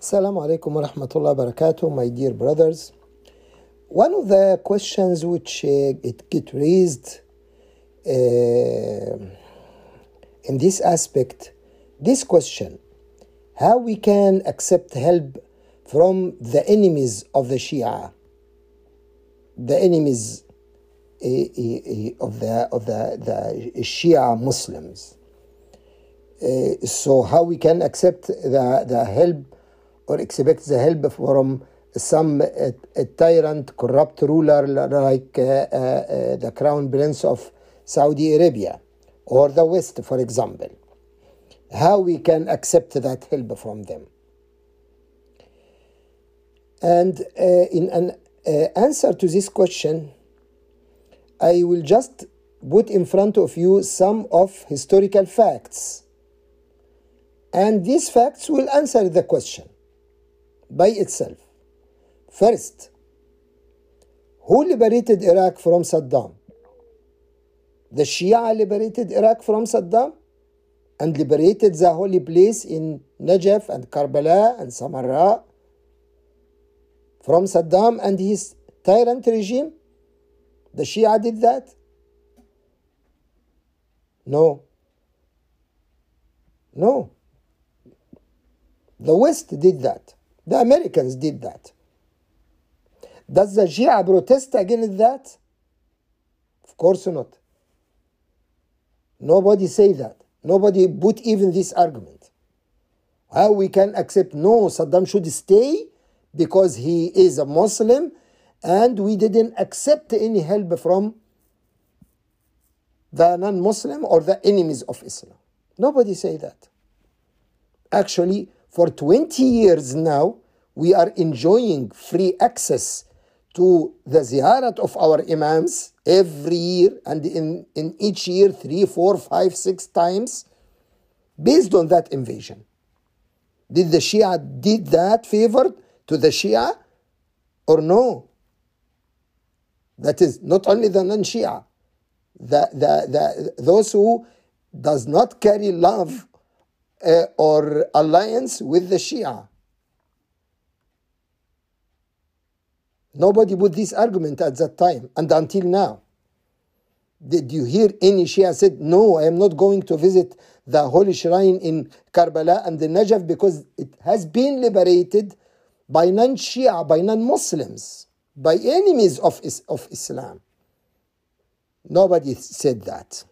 Assalamu alaikum wa rahmatullahi wa barakatuh, my dear brothers. One of the questions which uh, it get raised uh, in this aspect, this question, how we can accept help from the enemies of the Shia, the enemies uh, of the of the, the Shia Muslims. So how we can accept the, the help or expect the help from some uh, tyrant, corrupt ruler like the crown prince of Saudi Arabia or the West, for example. How we can accept that help from them. And uh, in an uh, answer to this question, I will just put in front of you some of historical facts. And these facts will answer the question by itself. First, who liberated Iraq from Saddam? The Shia liberated Iraq from Saddam and liberated the holy place in Najaf and Karbala and Samarra from Saddam and his tyrant regime. The Shia did that? No. No. The West did that. The Americans did that. Does the Shia protest against that? Of course not. Nobody say that. Nobody put even this argument. How we can accept no, Saddam should stay because he is a Muslim and we didn't accept any help from the non-Muslim or the enemies of Islam. Nobody say that. Actually, for 20 years now, we are enjoying free access to the ziyarat of our imams every year and in, in each year three, four, five, six times based on that invasion. Did the Shia did that favor to the Shia or no? That is not only the non-Shia, the, the, the, those who does not carry love uh, or alliance with the Shia. Nobody put this argument at that time and until now. Did you hear any Shia said, no, I am not going to visit the holy shrine in Karbala and the Najaf because it has been liberated by non-Shia, by non-Muslims, by enemies of, of Islam. Nobody said that.